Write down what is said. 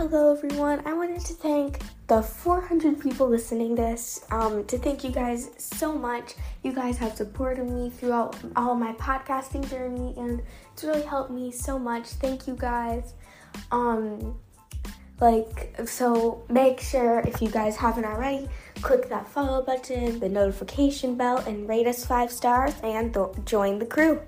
Hello, everyone. I wanted to thank the 400 people listening this. Um, to thank you guys so much. You guys have supported me throughout all my podcasting journey, and it's really helped me so much. Thank you guys. Um, like so, make sure if you guys haven't already, click that follow button, the notification bell, and rate us five stars, and th- join the crew.